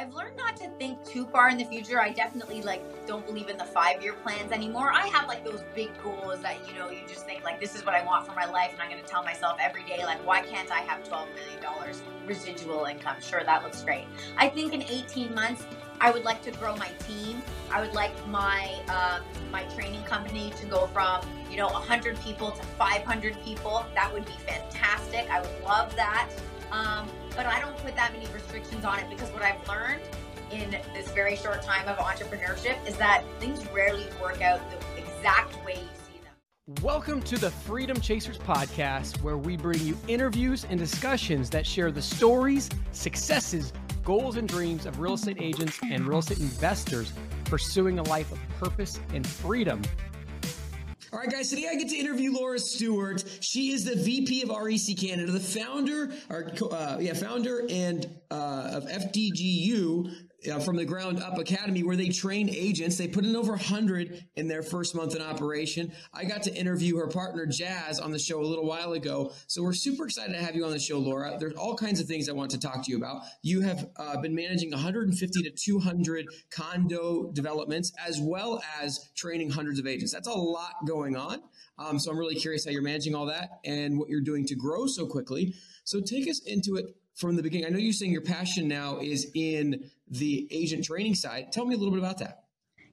I've learned not to think too far in the future. I definitely like don't believe in the five year plans anymore. I have like those big goals that you know you just think like this is what I want for my life, and I'm going to tell myself every day like why can't I have twelve million dollars residual income? Sure, that looks great. I think in 18 months I would like to grow my team. I would like my um, my training company to go from you know 100 people to 500 people. That would be fantastic. I would love that. Um, but I don't put that many restrictions on it because what I've learned in this very short time of entrepreneurship is that things rarely work out the exact way you see them. Welcome to the Freedom Chasers podcast, where we bring you interviews and discussions that share the stories, successes, goals, and dreams of real estate agents and real estate investors pursuing a life of purpose and freedom all right, guys, today I get to interview Laura Stewart. She is the VP of REC Canada, the founder, or uh, yeah, founder and uh, of FTGU, uh, from the Ground Up Academy, where they train agents. They put in over 100 in their first month in operation. I got to interview her partner, Jazz, on the show a little while ago. So we're super excited to have you on the show, Laura. There's all kinds of things I want to talk to you about. You have uh, been managing 150 to 200 condo developments, as well as training hundreds of agents. That's a lot going on. Um, so I'm really curious how you're managing all that and what you're doing to grow so quickly. So take us into it from the beginning. I know you're saying your passion now is in the agent training side. Tell me a little bit about that.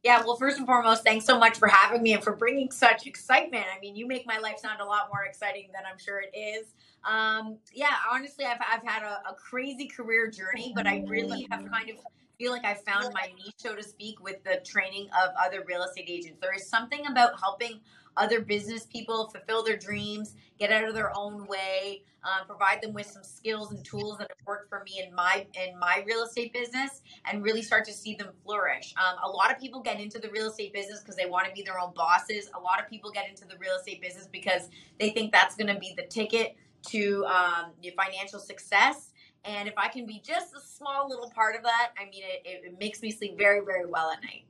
Yeah, well, first and foremost, thanks so much for having me and for bringing such excitement. I mean, you make my life sound a lot more exciting than I'm sure it is. Um, yeah, honestly, I've, I've had a, a crazy career journey, but I really have kind of feel like I found my niche, so to speak, with the training of other real estate agents. There is something about helping other business people fulfill their dreams, get out of their own way, um, provide them with some skills and tools that have worked for me in my in my real estate business, and really start to see them flourish. Um, a lot of people get into the real estate business because they want to be their own bosses. A lot of people get into the real estate business because they think that's going to be the ticket to um, financial success. And if I can be just a small little part of that, I mean, it, it makes me sleep very, very well at night.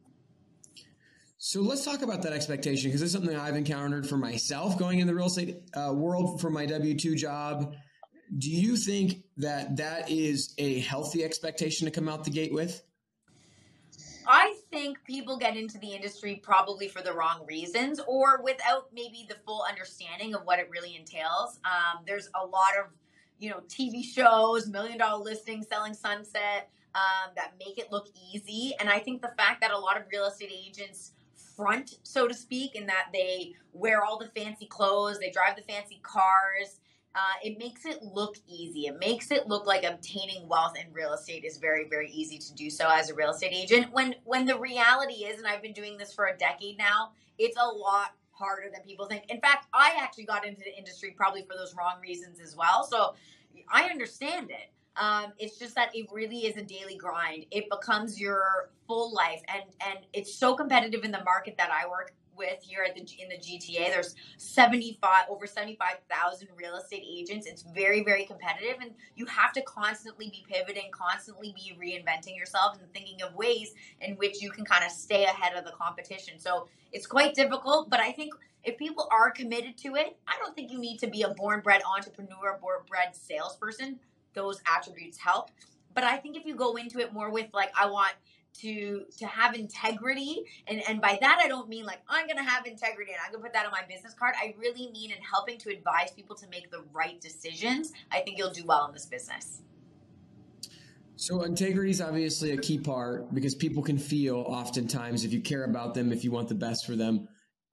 So let's talk about that expectation because it's something I've encountered for myself going in the real estate uh, world for my W 2 job. Do you think that that is a healthy expectation to come out the gate with? I think people get into the industry probably for the wrong reasons or without maybe the full understanding of what it really entails. Um, there's a lot of, you know, TV shows, million dollar listings, selling sunset um, that make it look easy. And I think the fact that a lot of real estate agents front, so to speak, in that they wear all the fancy clothes, they drive the fancy cars. Uh, it makes it look easy. It makes it look like obtaining wealth in real estate is very, very easy to do so as a real estate agent. When when the reality is, and I've been doing this for a decade now, it's a lot harder than people think. In fact, I actually got into the industry probably for those wrong reasons as well. So I understand it. Um, it's just that it really is a daily grind. It becomes your full life, and and it's so competitive in the market that I work with here at the in the GTA. There's 75 over 75,000 real estate agents. It's very very competitive and you have to constantly be pivoting, constantly be reinventing yourself and thinking of ways in which you can kind of stay ahead of the competition. So, it's quite difficult, but I think if people are committed to it, I don't think you need to be a born bred entrepreneur, born bred salesperson those attributes help. But I think if you go into it more with like, I want to to have integrity and and by that i don't mean like i'm gonna have integrity and i'm gonna put that on my business card. I really mean in helping to advise people to make the right decisions i think you'll do well in this business. So integrity is obviously a key part because people can feel oftentimes if you care about them if you want the best for them.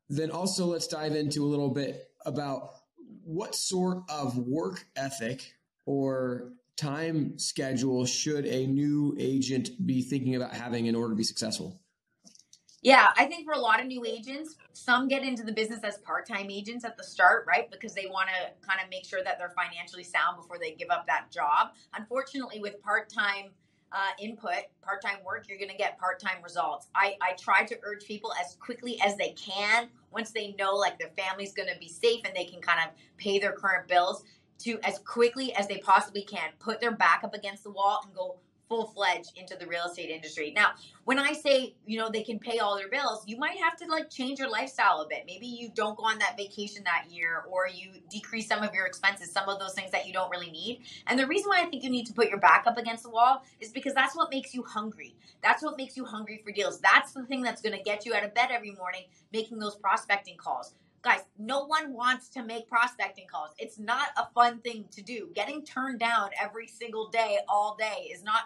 Then also let's dive into a little bit about what sort of work ethic or time schedule should a new agent be thinking about having in order to be successful? Yeah, I think for a lot of new agents, some get into the business as part time agents at the start, right? Because they want to kind of make sure that they're financially sound before they give up that job. Unfortunately, with part time uh, input, part time work, you're going to get part time results. I, I try to urge people as quickly as they can, once they know like their family's going to be safe and they can kind of pay their current bills, to as quickly as they possibly can put their back up against the wall and go full fledged into the real estate industry. Now, when I say, you know, they can pay all their bills, you might have to like change your lifestyle a bit. Maybe you don't go on that vacation that year or you decrease some of your expenses, some of those things that you don't really need. And the reason why I think you need to put your back up against the wall is because that's what makes you hungry. That's what makes you hungry for deals. That's the thing that's going to get you out of bed every morning making those prospecting calls guys, no one wants to make prospecting calls. It's not a fun thing to do. Getting turned down every single day, all day, is not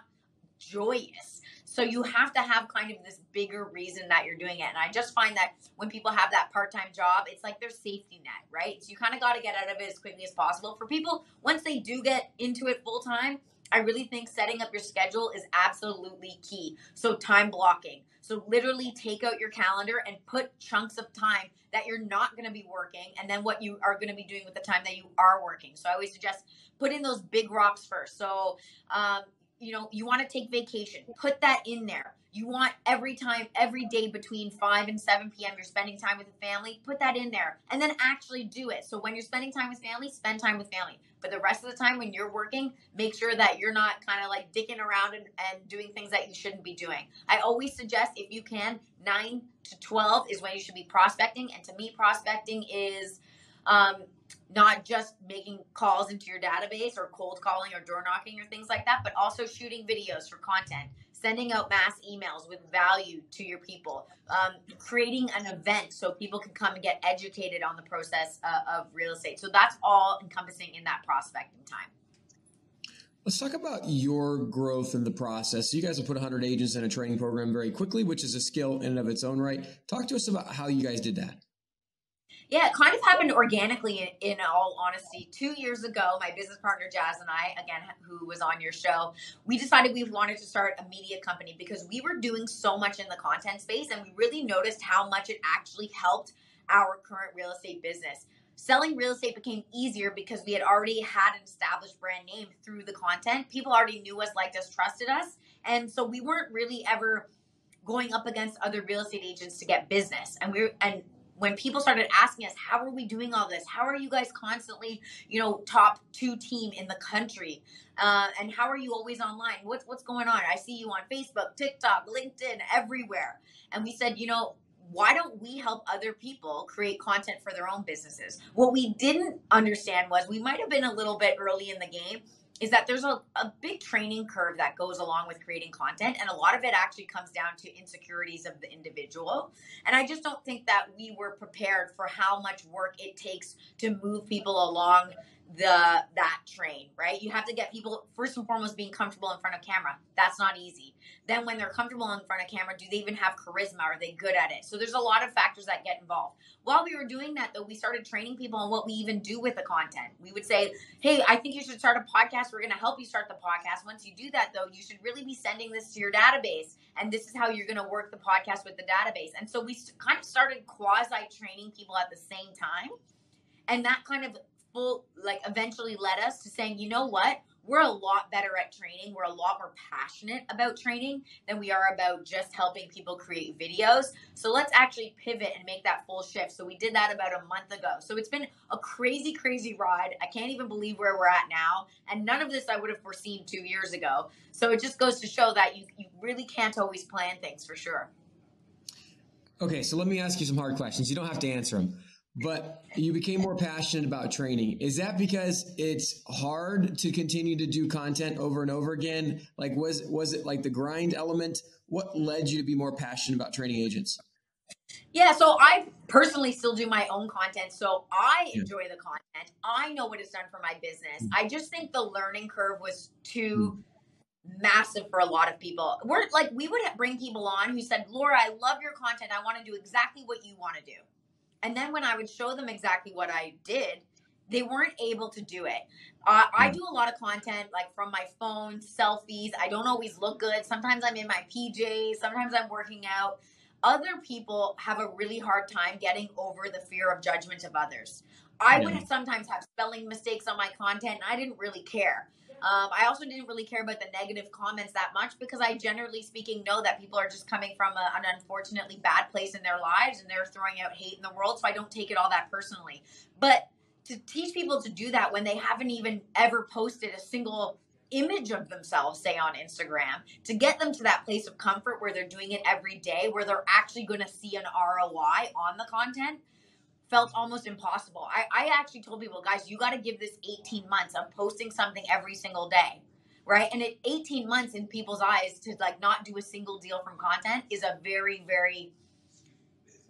joyous. So you have to have kind of this bigger reason that you're doing it. And I just find that when people have that part-time job, it's like their safety net, right? So you kind of got to get out of it as quickly as possible. For people, once they do get into it full time, I really think setting up your schedule is absolutely key. So time blocking. So literally take out your calendar and put chunks of time that you're not going to be working and then what you are going to be doing with the time that you are working. So I always suggest put in those big rocks first. So um, you know, you want to take vacation, put that in there. You want every time, every day between 5 and 7 p.m., you're spending time with the family, put that in there and then actually do it. So when you're spending time with family, spend time with family. But the rest of the time when you're working, make sure that you're not kind of like dicking around and, and doing things that you shouldn't be doing. I always suggest if you can, 9 to 12 is when you should be prospecting. And to me, prospecting is um, not just making calls into your database or cold calling or door knocking or things like that, but also shooting videos for content, sending out mass emails with value to your people, um, creating an event so people can come and get educated on the process uh, of real estate. So that's all encompassing in that prospecting time. Let's talk about your growth in the process. So you guys have put 100 agents in a training program very quickly, which is a skill in and of its own right. Talk to us about how you guys did that. Yeah, it kind of happened organically in, in, all honesty. Two years ago, my business partner Jazz and I, again, who was on your show, we decided we wanted to start a media company because we were doing so much in the content space and we really noticed how much it actually helped our current real estate business. Selling real estate became easier because we had already had an established brand name through the content. People already knew us, liked us, trusted us. And so we weren't really ever going up against other real estate agents to get business. And we were, and when people started asking us how are we doing all this? How are you guys constantly you know top two team in the country? Uh, and how are you always online? What's what's going on? I see you on facebook tiktok linkedin everywhere. And we said you know why don't we help other people create content for their own businesses? What we didn't understand was we might have been a little bit early in the game is that there's a, a big training curve that goes along with creating content and a lot of it actually comes down to insecurities of the individual. And i just don't think that we were prepared for how much work it takes to move people along the that train, right? You have to get people first and foremost being comfortable in front of camera. That's not easy. Then when they're comfortable in front of camera, do they even have charisma? Are they good at it? So there's a lot of factors that get involved. While we were doing that though, we started training people on what we even do with the content. We would say, "Hey, I think you should start a podcast. We're going to help you start the podcast. Once you do that though, you should really be sending this to your database and this is how you're going to work the podcast with the database." And so we kind of started quasi training people at the same time. And that kind of full like eventually led us to saying, you know what? We're a lot better at training. We're a lot more passionate about training than we are about just helping people create videos. So let's actually pivot and make that full shift. So we did that about a month ago. So it's been a crazy, crazy ride. I can't even believe where we're at now. And none of this I would have foreseen two years ago. So it just goes to show that you, you really can't always plan things for sure. Okay, so let me ask you some hard questions. You don't have to answer them but you became more passionate about training. Is that because it's hard to continue to do content over and over again? Like was was it like the grind element? What led you to be more passionate about training agents? Yeah, so I personally still do my own content, so I enjoy the content. I know what it's done for my business. Mm. I just think the learning curve was too mm. massive for a lot of people. We're like we would bring people on who said, "Laura, I love your content. I want to do exactly what you want to do." And then when I would show them exactly what I did, they weren't able to do it. Uh, I do a lot of content like from my phone, selfies. I don't always look good. Sometimes I'm in my PJs, sometimes I'm working out. Other people have a really hard time getting over the fear of judgment of others. I would sometimes have spelling mistakes on my content and I didn't really care. Um, I also didn't really care about the negative comments that much because I generally speaking know that people are just coming from a, an unfortunately bad place in their lives and they're throwing out hate in the world. So I don't take it all that personally. But to teach people to do that when they haven't even ever posted a single image of themselves, say on Instagram, to get them to that place of comfort where they're doing it every day, where they're actually going to see an ROI on the content, felt almost impossible. I, I actually told people, guys, you got to give this 18 months I'm posting something every single day. Right. And at 18 months in people's eyes to like not do a single deal from content is a very, very,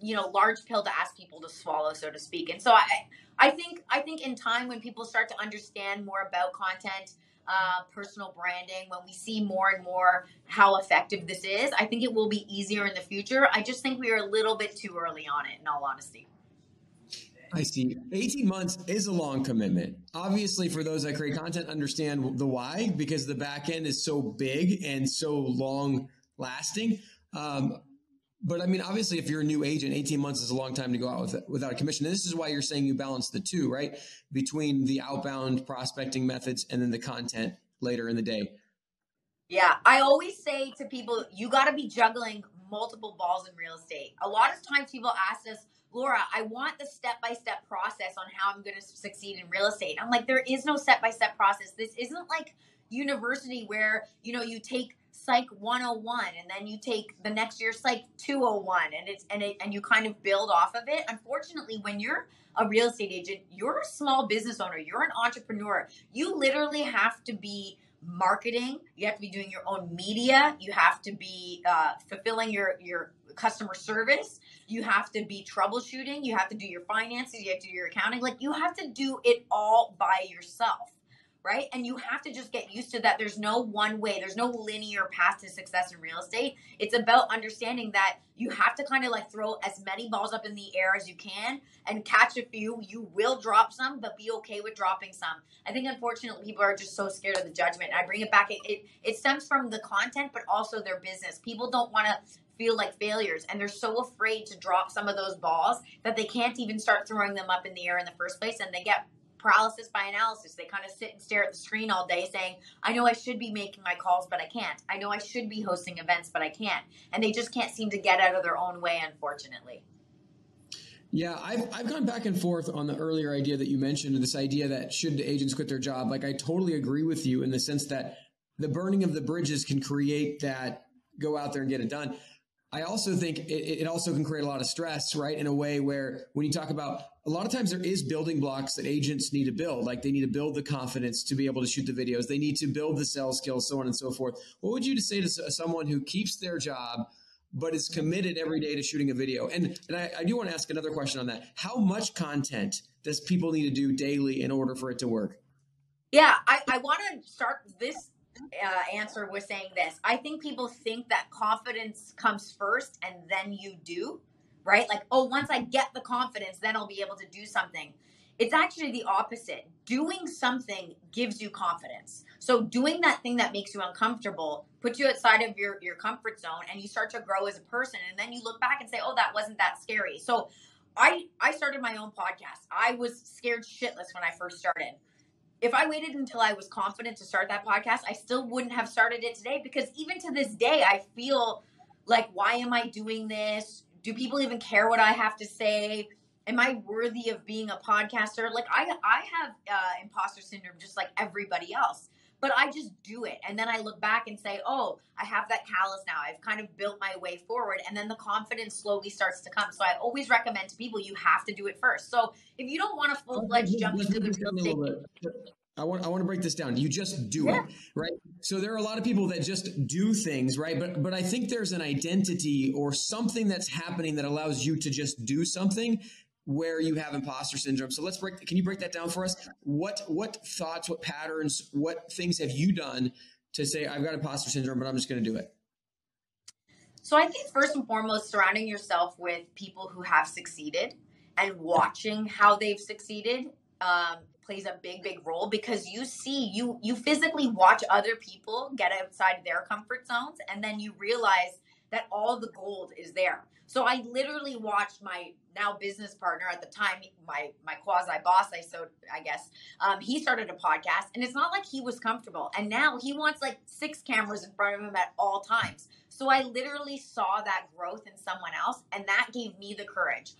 you know, large pill to ask people to swallow, so to speak. And so I, I think, I think in time when people start to understand more about content, uh, personal branding, when we see more and more how effective this is, I think it will be easier in the future. I just think we are a little bit too early on it, in all honesty. I see. 18 months is a long commitment. Obviously, for those that create content, understand the why because the back end is so big and so long lasting. Um, but I mean, obviously, if you're a new agent, 18 months is a long time to go out with, without a commission. And this is why you're saying you balance the two, right? Between the outbound prospecting methods and then the content later in the day. Yeah, I always say to people, you got to be juggling multiple balls in real estate. A lot of times people ask us, Laura, I want the step by step process on how I'm going to succeed in real estate. I'm like, there is no step by step process. This isn't like university where, you know, you take psych 101 and then you take the next year psych 201 and it's and it and you kind of build off of it. Unfortunately when you're a real estate agent you're a small business owner. You're an entrepreneur. You literally have to be marketing. You have to be doing your own media. You have to be uh, fulfilling your your customer service you have to be troubleshooting you have to do your finances you have to do your accounting like you have to do it all by yourself right? And you have to just get used to that. There's no one way, there's no linear path to success in real estate. It's about understanding that you have to kind of like throw as many balls up in the air as you can and catch a few. You will drop some, but be okay with dropping some. I think unfortunately people are just so scared of the judgment. I bring it back. It, it, it stems from the content, but also their business. People don't want to feel like failures and they're so afraid to drop some of those balls that they can't even start throwing them up in the air in the first place and they get paralysis by analysis. They kind of sit and stare at the screen all day saying, I know I should be making my calls, but I can't. I know I should be hosting events, but I can't. And they just can't seem to get out of their own way, unfortunately. Yeah, I've, I've gone back and forth on the earlier idea that you mentioned, this idea that should agents quit their job. Like, I totally agree with you in the sense that the burning of the bridges can create that go out there and get it done. I also think it, it, also can create a lot of stress, right? In a way where when you talk about a lot of times there is building blocks that agents need to build. Like they need to build the confidence to be able to shoot the videos. They need to build the sales skills, so on and so forth. What would you say to someone who keeps their job but is committed every day to shooting a video? And and I, I do want to ask another question on that. How much content does people need to do daily in order for it to work? Yeah, I, I want to start this uh, answer was saying this. I think people think that confidence comes first and then you do, right? Like, oh, once I get the confidence, then I'll be able to do something. It's actually the opposite. Doing something gives you confidence. So doing that thing that makes you uncomfortable puts you outside of your, your comfort zone and you start to grow as a person. And then you look back and say, oh, that wasn't that scary. So I I started my own podcast. I was scared shitless when I first started if I waited until I was confident to start that podcast, I still wouldn't have started it today because even to this day, I feel like, why am I doing this? Do people even care what I have to say? Am I worthy of being a podcaster? Like I, I have uh, imposter syndrome just like everybody else, but I just do it. And then I look back and say, oh, I have that callus now. I've kind of built my way forward. And then the confidence slowly starts to come. So I always recommend to people, you have to do it first. So if you don't want to full fledged jump into the real estate, I want I want to break this down. You just do yeah. it, right? So there are a lot of people that just do things, right? But but I think there's an identity or something that's happening that allows you to just do something where you have imposter syndrome. So let's break can you break that down for us? What what thoughts, what patterns, what things have you done to say I've got imposter syndrome but I'm just going to do it? So I think first and foremost surrounding yourself with people who have succeeded and watching how they've succeeded um, plays a big big role because you see you you physically watch other people get outside their comfort zones and then you realize that all the gold is there so i literally watched my now business partner at the time my my quasi boss i so i guess um, he started a podcast and it's not like he was comfortable. And now he wants like six cameras in front of him at all times. So i literally saw that growth in someone else and that gave me the courage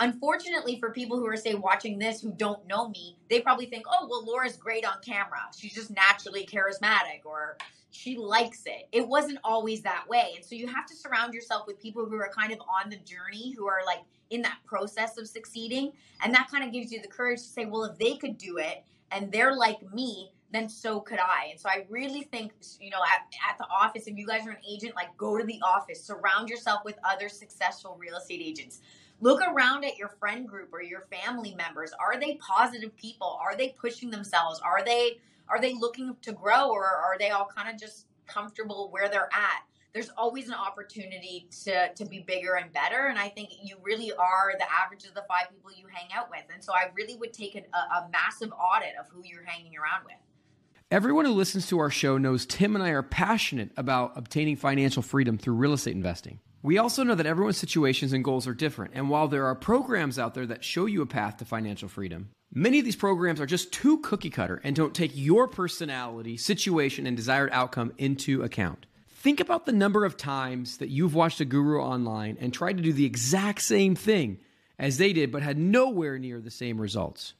Unfortunately, for people who are, say, watching this who don't know me, they probably think, oh, well, Laura's great on camera. She's just naturally charismatic or she likes it. It wasn't always that way. And so you have to surround yourself with people who are kind of on the journey, who are like in that process of succeeding. And that kind of gives you the courage to say, well, if they could do it and they're like me, then so could I. And so I really think, you know, at, at the office, if you guys are an agent, like go to the office, surround yourself with other successful real estate agents. Look around at your friend group or your family members. Are they positive people? Are they pushing themselves? Are they are they looking to grow or are they all kind of just comfortable where they're at? There's always an opportunity to to be bigger and better. And I think you really are the average of the five people you hang out with. And so I really would take a, a massive audit of who you're hanging around with. Everyone who listens to our show knows Tim and I are passionate about obtaining financial freedom through real estate investing. We also know that everyone's situations and goals are different, and while there are programs out there that show you a path to financial freedom, many of these programs are just too cookie cutter and don't take your personality, situation, and desired outcome into account. Think about the number of times that you've watched a guru online and tried to do the exact same thing as they did, but had nowhere near the same results.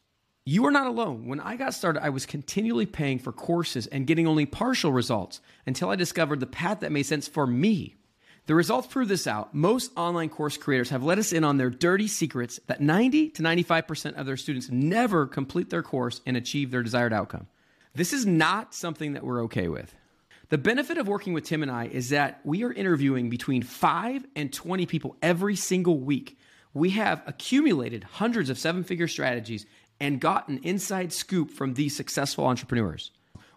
You are not alone. When I got started, I was continually paying for courses and getting only partial results until I discovered the path that made sense for me. The results prove this out. Most online course creators have let us in on their dirty secrets that 90 to 95% of their students never complete their course and achieve their desired outcome. This is not something that we're okay with. The benefit of working with Tim and I is that we are interviewing between 5 and 20 people every single week. We have accumulated hundreds of seven figure strategies and got an inside scoop from these successful entrepreneurs.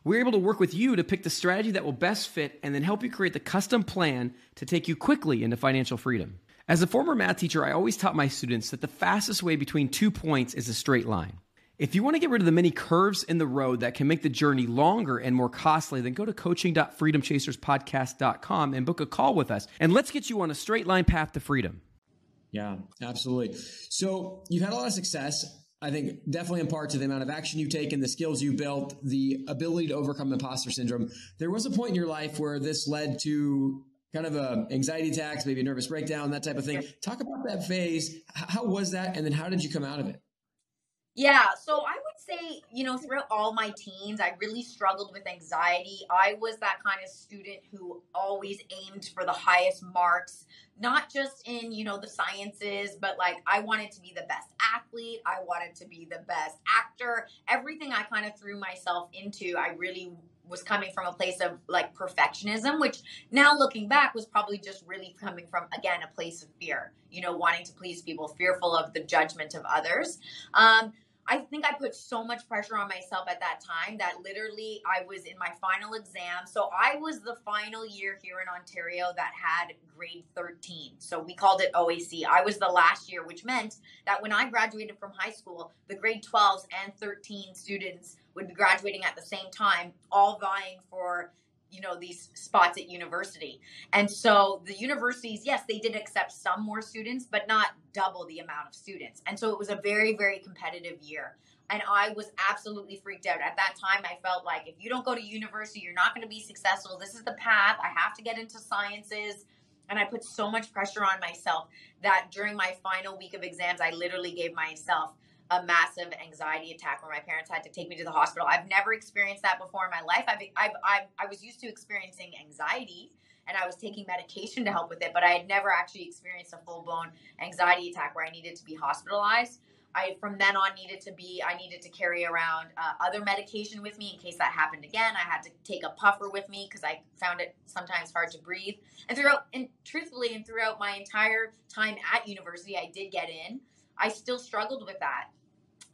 We're able to work with you to pick the strategy that will best fit and then help you create the custom plan to take you quickly into financial freedom. As a former math teacher, I always taught my students that the fastest way between two points is a straight line. If you want to get rid of the many curves in the road that can make the journey longer and more costly, then go to coaching.freedomchaserspodcast.com and book a call with us. And let's get you on a straight line path to freedom. Yeah, absolutely. So you've had a lot of success. I think definitely in part to the amount of action you've taken, the skills you built, the ability to overcome imposter syndrome. There was a point in your life where this led to kind of a anxiety attacks, maybe a nervous breakdown, that type of thing. Talk about that phase. How was that? And then how did you come out of it? Yeah, so I would say, you know, throughout all my teens, I really struggled with anxiety. I was that kind of student who always aimed for the highest marks, not just in, you know, the sciences, but like I wanted to be the best athlete, I wanted to be the best actor. Everything I kind of threw myself into, I really was coming from a place of like perfectionism, which now looking back was probably just really coming from, again, a place of fear, you know, wanting to please people, fearful of the judgment of others. Um, I think I put so much pressure on myself at that time that literally I was in my final exam. So I was the final year here in Ontario that had grade 13. So we called it OAC. I was the last year, which meant that when I graduated from high school, the grade 12s and 13 students would be graduating at the same time, all vying for you know these spots at university. And so the universities yes they did accept some more students but not double the amount of students. And so it was a very very competitive year. And i was absolutely freaked out. At that time i felt like if you don't go to university you're not going to be successful. This is the path. I have to get into sciences. And i put so much pressure on myself that during my final week of exams i literally gave myself a massive anxiety attack where my parents had to take me to the hospital. I've never experienced that before in my life. I've, I've, I've I was used to experiencing anxiety and I was taking medication to help with it, but I had never actually experienced a full blown anxiety attack where I needed to be hospitalized. I from then on needed to be I needed to carry around uh, other medication with me in case that happened again. I had to take a puffer with me because I found it sometimes hard to breathe. And throughout and truthfully and throughout my entire time at university, I did get in. I still struggled with that.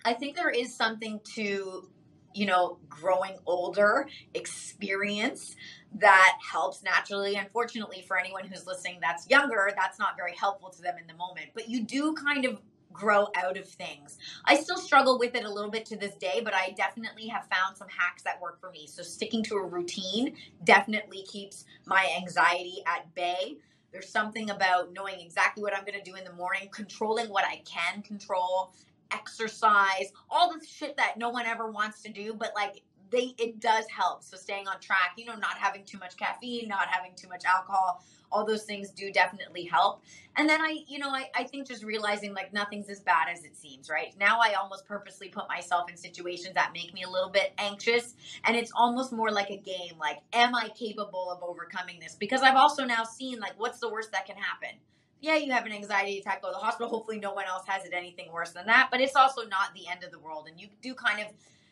I think there is something to, you know, growing older, experience that helps naturally. Unfortunately, for anyone who's listening that's younger, that's not very helpful to them in the moment. But you do kind of grow out of things. I still struggle with it a little bit to this day, but I definitely have found some hacks that work for me. So sticking to a routine definitely keeps my anxiety at bay. There's something about knowing exactly what I'm going to do in the morning, controlling what I can control, exercise, all the shit that no one ever wants to do, but like they it does help. So staying on track, you know, not having too much caffeine, not having too much alcohol, all those things do definitely help. And then I, you know, I, I think just realizing like nothing's as bad as it seems, right? Now I almost purposely put myself in situations that make me a little bit anxious. And it's almost more like a game. Like, am I capable of overcoming this? Because I've also now seen like what's the worst that can happen? Yeah, you have an anxiety attack, go to the hospital. Hopefully, no one else has it anything worse than that. But it's also not the end of the world. And you do kind of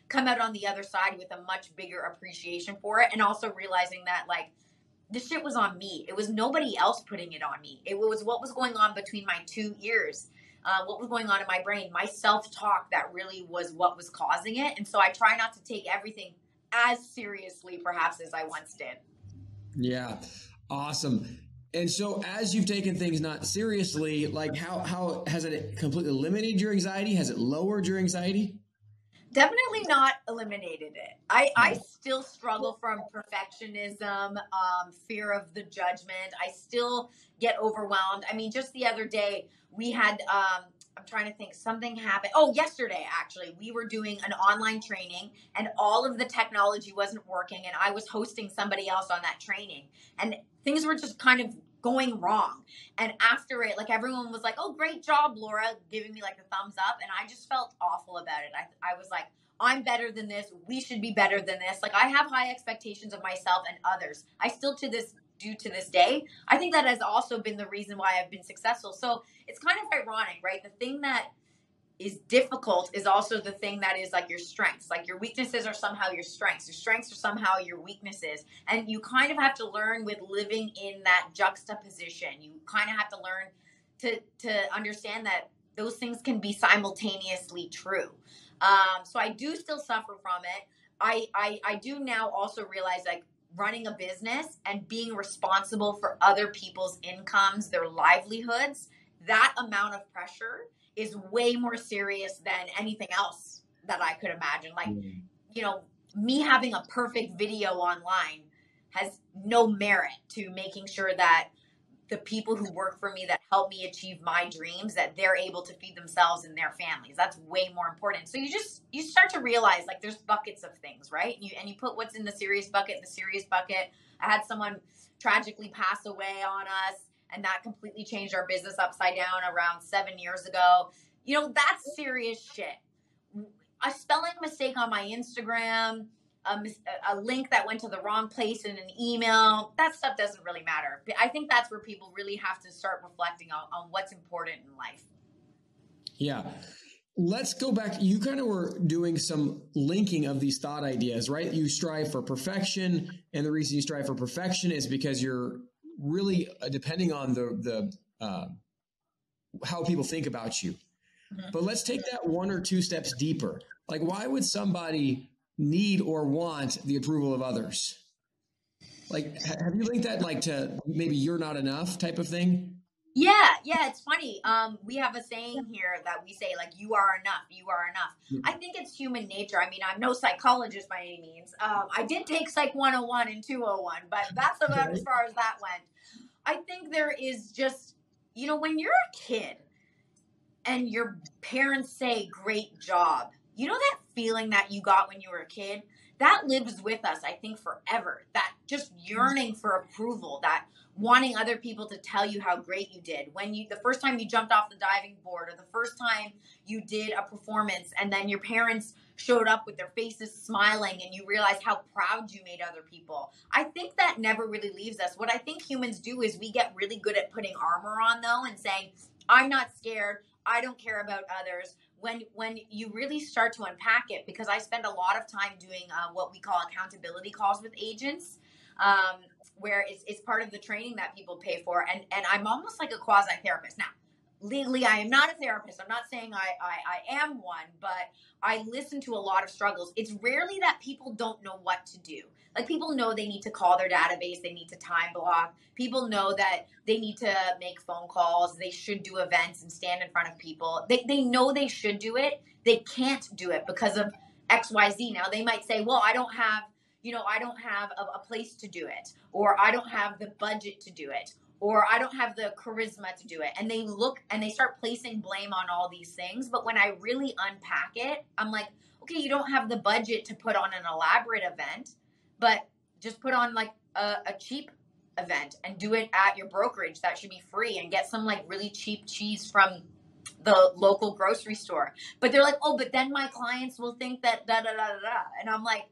come out on the other side with a much bigger appreciation for it. And also realizing that, like, this shit was on me. It was nobody else putting it on me. It was what was going on between my two ears. Uh, what was going on in my brain, my self talk that really was what was causing it. And so I try not to take everything as seriously, perhaps, as I once did. Yeah, awesome. And so, as you've taken things not seriously, like how how has it completely eliminated your anxiety? Has it lowered your anxiety? Definitely not eliminated it. I I still struggle from perfectionism, um, fear of the judgment. I still get overwhelmed. I mean, just the other day we had. Um, I'm trying to think. Something happened. Oh, yesterday actually, we were doing an online training, and all of the technology wasn't working, and I was hosting somebody else on that training, and things were just kind of going wrong. And after it, like everyone was like, "Oh, great job, Laura," giving me like a thumbs up, and I just felt awful about it. I I was like, "I'm better than this. We should be better than this." Like I have high expectations of myself and others. I still to this do to this day. I think that has also been the reason why I've been successful. So, it's kind of ironic, right? The thing that is difficult is also the thing that is like your strengths. Like your weaknesses are somehow your strengths. Your strengths are somehow your weaknesses. And you kind of have to learn with living in that juxtaposition. You kind of have to learn to to understand that those things can be simultaneously true. Um, so I do still suffer from it. I, I I do now also realize like running a business and being responsible for other people's incomes, their livelihoods, that amount of pressure is way more serious than anything else that I could imagine. Like, mm. you know, me having a perfect video online has no merit to making sure that the people who work for me that help me achieve my dreams that they're able to feed themselves and their families. That's way more important. So you just you start to realize like there's buckets of things right? And you and you put what's in the serious bucket in the serious bucket. I had someone tragically pass away on us and that completely changed our business upside down around seven years ago. You know, that's serious shit. A spelling mistake on my Instagram, a, a, link that went to the wrong place in an email, that stuff doesn't really matter. I think that's where people really have to start reflecting on, on what's important in life. Yeah. Let's go back. You kind of were doing some linking of these thought ideas, right? You strive for perfection. And the reason you strive for perfection is because you're really uh, depending on the the uh, how people think about you. Mm-hmm. But let's take that one or two steps deeper. Like, why would somebody need or want the approval of others? Like, have you linked that like to maybe you're not enough type of thing? Yeah, yeah, it's funny. Um, we have a saying here that we say like "you are enough, you are enough." I think it's human nature. I mean, I'm no psychologist by any means. Um, I did take Psych 101 and 201, but that's about as far as that went. I think there is just, you know, when you're a kid and your parents say "great job," you know that feeling that you got when you were a kid that lives with us, I think, forever. That just yearning for approval, that wanting other people to tell you how great you did. When you, the first time you jumped off the diving board, or the first time you did a performance, and then your parents showed up with their faces smiling and you realize how proud you made other people. I think that never really leaves us. What I think humans do is we get really good at putting armor on, though, and saying, I'm not scared. I don't care about others when when you really start to unpack it because i spend a lot of time doing uh, what we call accountability calls with agents um, where it's, it's part of the training that people pay for. And and i'm almost like a quasi therapist now legally i am not a therapist. I'm not saying I, I i am one but i listen to a lot of struggles. It's rarely that people don't know what to do. Like people know they need to call their database they need to time block. People know that they need to make phone calls. They should do events and stand in front of people. They, they know they should do it. They can't do it because of xyz now they might say well i don't have you know i don't have a, a place to do it or i don't have the budget to do it or I don't have the charisma to do it. And they look and they start placing blame on all these things. But when I really unpack it, I'm like, okay, you don't have the budget to put on an elaborate event, but just put on like a, a cheap event and do it at your brokerage. That should be free and get some like really cheap cheese from the local grocery store. But they're like, oh, but then my clients will think that da da da da da. And I'm like,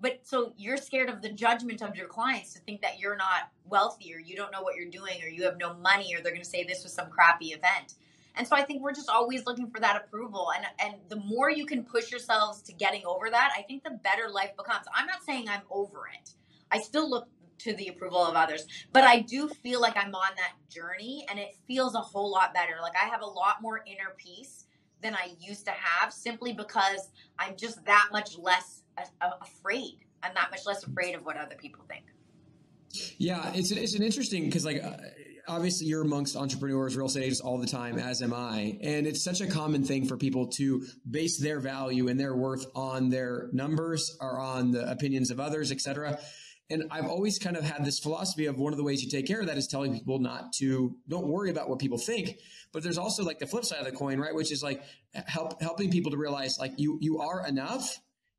but so you're scared of the judgment of your clients to think that you're not wealthy or you don't know what you're doing or you have no money or they're going to say this was some crappy event. And so I think we're just always looking for that approval. And and the more you can push yourselves to getting over that, I think the better life becomes. I'm not saying I'm over it. I still look to the approval of others. But I do feel like I'm on that journey and it feels a whole lot better. Like I have a lot more inner peace than I used to have simply because I'm just that much less afraid. I'm that much less afraid of what other people think. Yeah, it's it's an interesting because like uh, obviously you're amongst entrepreneurs, real estate agents all the time, as am I, and it's such a common thing for people to base their value and their worth on their numbers or on the opinions of others, etc. And I've always kind of had this philosophy of one of the ways you take care of that is telling people not to don't worry about what people think. But there's also like the flip side of the coin, right? Which is like help helping people to realize like you you are enough.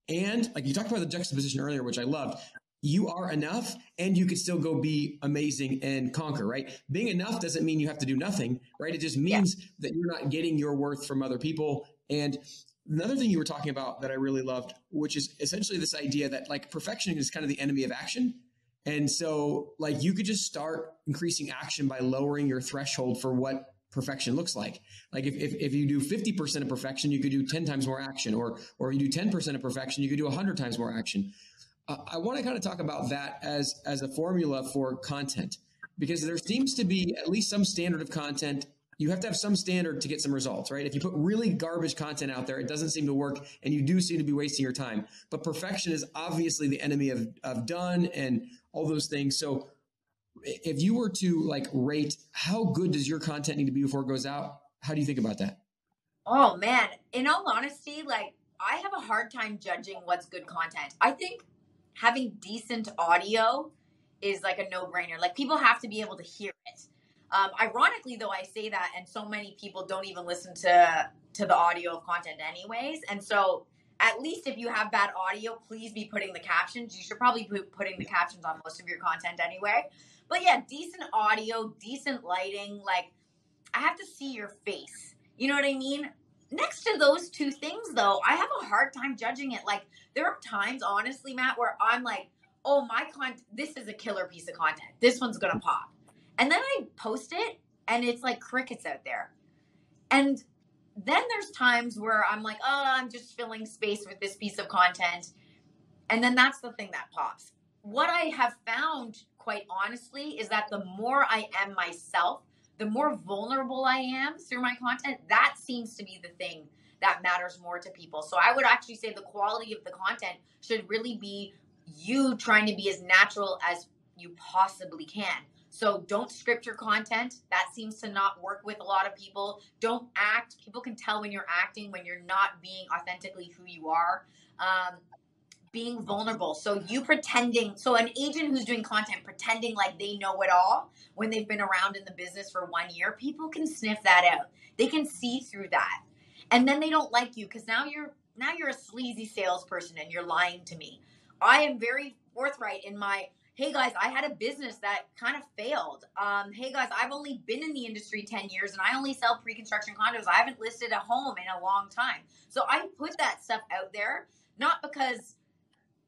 And like you talked about the juxtaposition earlier, which I loved. You are enough and you can still go be amazing and conquer, right? Being enough doesn't mean you have to do nothing, right? It just means yeah. that you're not getting your worth from other people. And another thing you were talking about that I really loved, which is essentially this idea that like perfection is kind of the enemy of action. And so like you could just start increasing action by lowering your threshold for what perfection looks like. Like if, if, if you do 50% of perfection, you could do 10 times more action or, or you do 10% of perfection, you could do 100 times more action. Uh, I want to kind of talk about that as, as a formula for content because there seems to be at least some standard of content you have to have some standard to get some results, right? If you put really garbage content out there, it doesn't seem to work and you do seem to be wasting your time. But perfection is obviously the enemy of, of done and all those things. So if you were to like rate how good does your content need to be before it goes out, how do you think about that? Oh man, in all honesty, like I have a hard time judging what's good content. I think having decent audio is like a no-brainer. Like people have to be able to hear it. Um, ironically, though, I say that, and so many people don't even listen to to the audio of content, anyways. And so, at least if you have bad audio, please be putting the captions. You should probably be putting the captions on most of your content anyway. But yeah, decent audio, decent lighting. Like, I have to see your face. You know what I mean? Next to those two things, though, I have a hard time judging it. Like, there are times, honestly, Matt, where I'm like, oh, my content, this is a killer piece of content. This one's gonna pop and then I post it and it's like crickets out there. And then there's times where I'm like, oh, I'm just filling space with this piece of content. And then that's the thing that pops. What I have found, quite honestly, is that the more I am myself, the more vulnerable I am through my content, that seems to be the thing that matters more to people. So I would actually say the quality of the content should really be you trying to be as natural as you possibly can. So don't script your content. That seems to not work with a lot of people. Don't act. People can tell when you're acting, when you're not being authentically who you are. Um, being vulnerable. So you pretending, so an agent who's doing content pretending like they know it all when they've been around in the business for one year, people can sniff that out. They can see through that. And then they don't like you because now you're now you're a sleazy salesperson and you're lying to me. I am very forthright in my hey guys, I had a business that kind of failed. Um, hey guys, I've only been in the industry 10 years and I only sell pre construction condos. I haven't listed a home in a long time. So I put that stuff out there, not because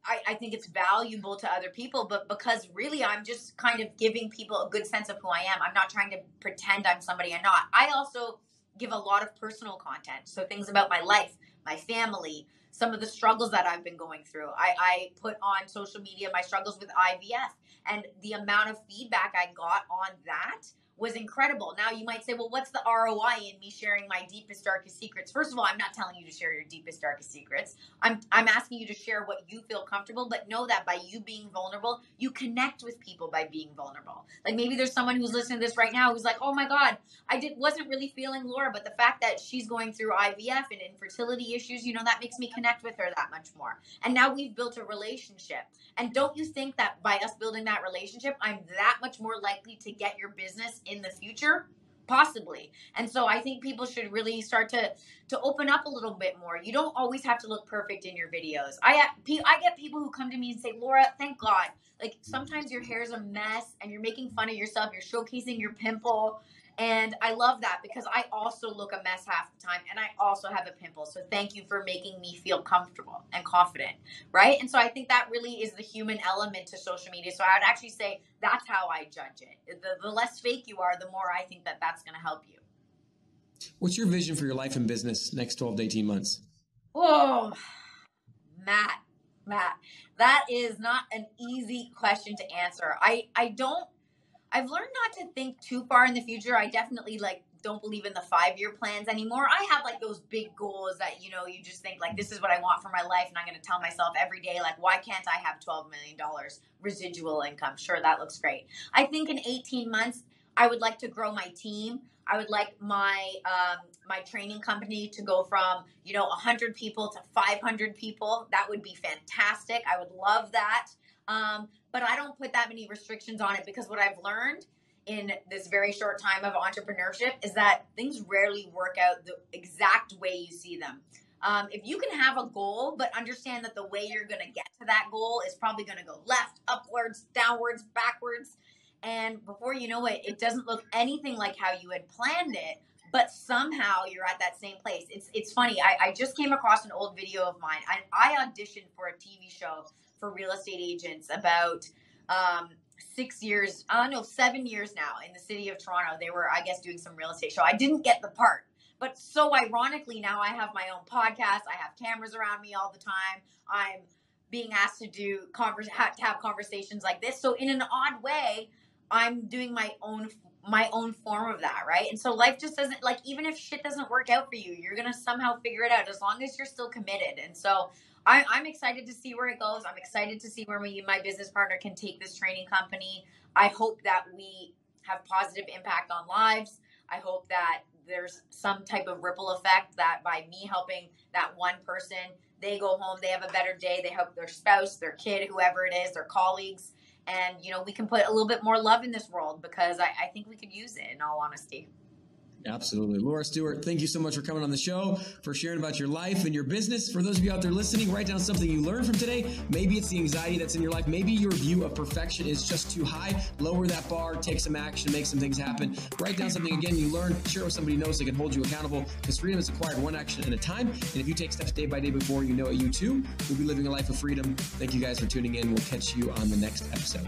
I, I, think it's valuable to other people, but because really I'm just kind of giving people a good sense of who I am. I'm not trying to pretend I'm somebody I'm not. I also give a lot of personal content. So things about my life, my family, some of the struggles that I've been going through. I, I put on social media my struggles with IVF and the amount of feedback I got on that was incredible. Now you might say, well, what's the ROI in me sharing my deepest, darkest secrets? First of all, I'm not telling you to share your deepest, darkest secrets. I'm I'm asking you to share what you feel comfortable, but know that by you being vulnerable, you connect with people by being vulnerable. Like maybe there's someone who's listening to this right now who's like, oh my God, I did wasn't really feeling Laura, but the fact that she's going through IVF and infertility issues, you know, that makes me connect with her that much more. And now we've built a relationship. And don't you think that by us building that relationship, I'm that much more likely to get your business in the future? possibly. And so i think people should really start to to open up a little bit more. You don't always have to look perfect in your videos. I i get people who come to me and say laura thank god. Like sometimes your hair is a mess and you're making fun of yourself you're showcasing your pimple and I love that because I also look a mess half the time and I also have a pimple. So thank you for making me feel comfortable and confident, right? And so I think that really is the human element to social media. So I would actually say that's how I judge it. The, the less fake you are, the more I think that that's going to help you. What's your vision for your life and business next 12 to 18 months? Oh, Matt, Matt, that is not an easy question to answer. I, I don't I've learned not to think too far in the future. I definitely like don't believe in the five year plans anymore. I have like those big goals that, you know, you just think like this is what I want for my life. And I'm going to tell myself every day, like, why can't I have $12 million residual income? Sure, that looks great. I think in 18 months, I would like to grow my team. I would like my um, my training company to go from you know 100 people to 500 people. That would be fantastic. I would love that. Um, but I don't put that many restrictions on it because what I've learned in this very short time of entrepreneurship is that things rarely work out the exact way you see them. Um, if you can have a goal, but understand that the way you're going to get to that goal is probably going to go left, upwards, downwards, backwards, and before you know it, it doesn't look anything like how you had planned it, but somehow you're at that same place. It's it's funny. I, I just came across an old video of mine. I, I auditioned for a TV show for real estate agents about um, six years, uh, no, seven years now in the city of Toronto. They were, I guess, doing some real estate show. I didn't get the part. But so ironically, now I have my own podcast. I have cameras around me all the time. I'm being asked to do converse, to have conversations like this. So in an odd way, I'm doing my own my own form of that, right? And so life just doesn't like even if shit doesn't work out for you, you're gonna somehow figure it out as long as you're still committed. And so I, am excited to see where it goes. I'm excited to see where we, my business partner can take this training company. I hope that we have positive impact on lives. I hope that there's some type of ripple effect that by me helping that one person, they go home, they have a better day, they help their spouse, their kid, whoever it is, their colleagues. And, you know, we can put a little bit more love in this world because I, I think we could use it in all honesty. Absolutely. Laura Stewart, thank you so much for coming on the show, for sharing about your life and your business. For those of you out there listening, write down something you learned from today. Maybe it's the anxiety that's in your life. Maybe your view of perfection is just too high. Lower that bar, take some action, make some things happen. Write down something again you learned, share with somebody who knows they can hold you accountable because freedom is acquired one action at a time. And if you take steps day by day before you know it, you too will be living a life of freedom. Thank you guys for tuning in. We'll catch you on the next episode.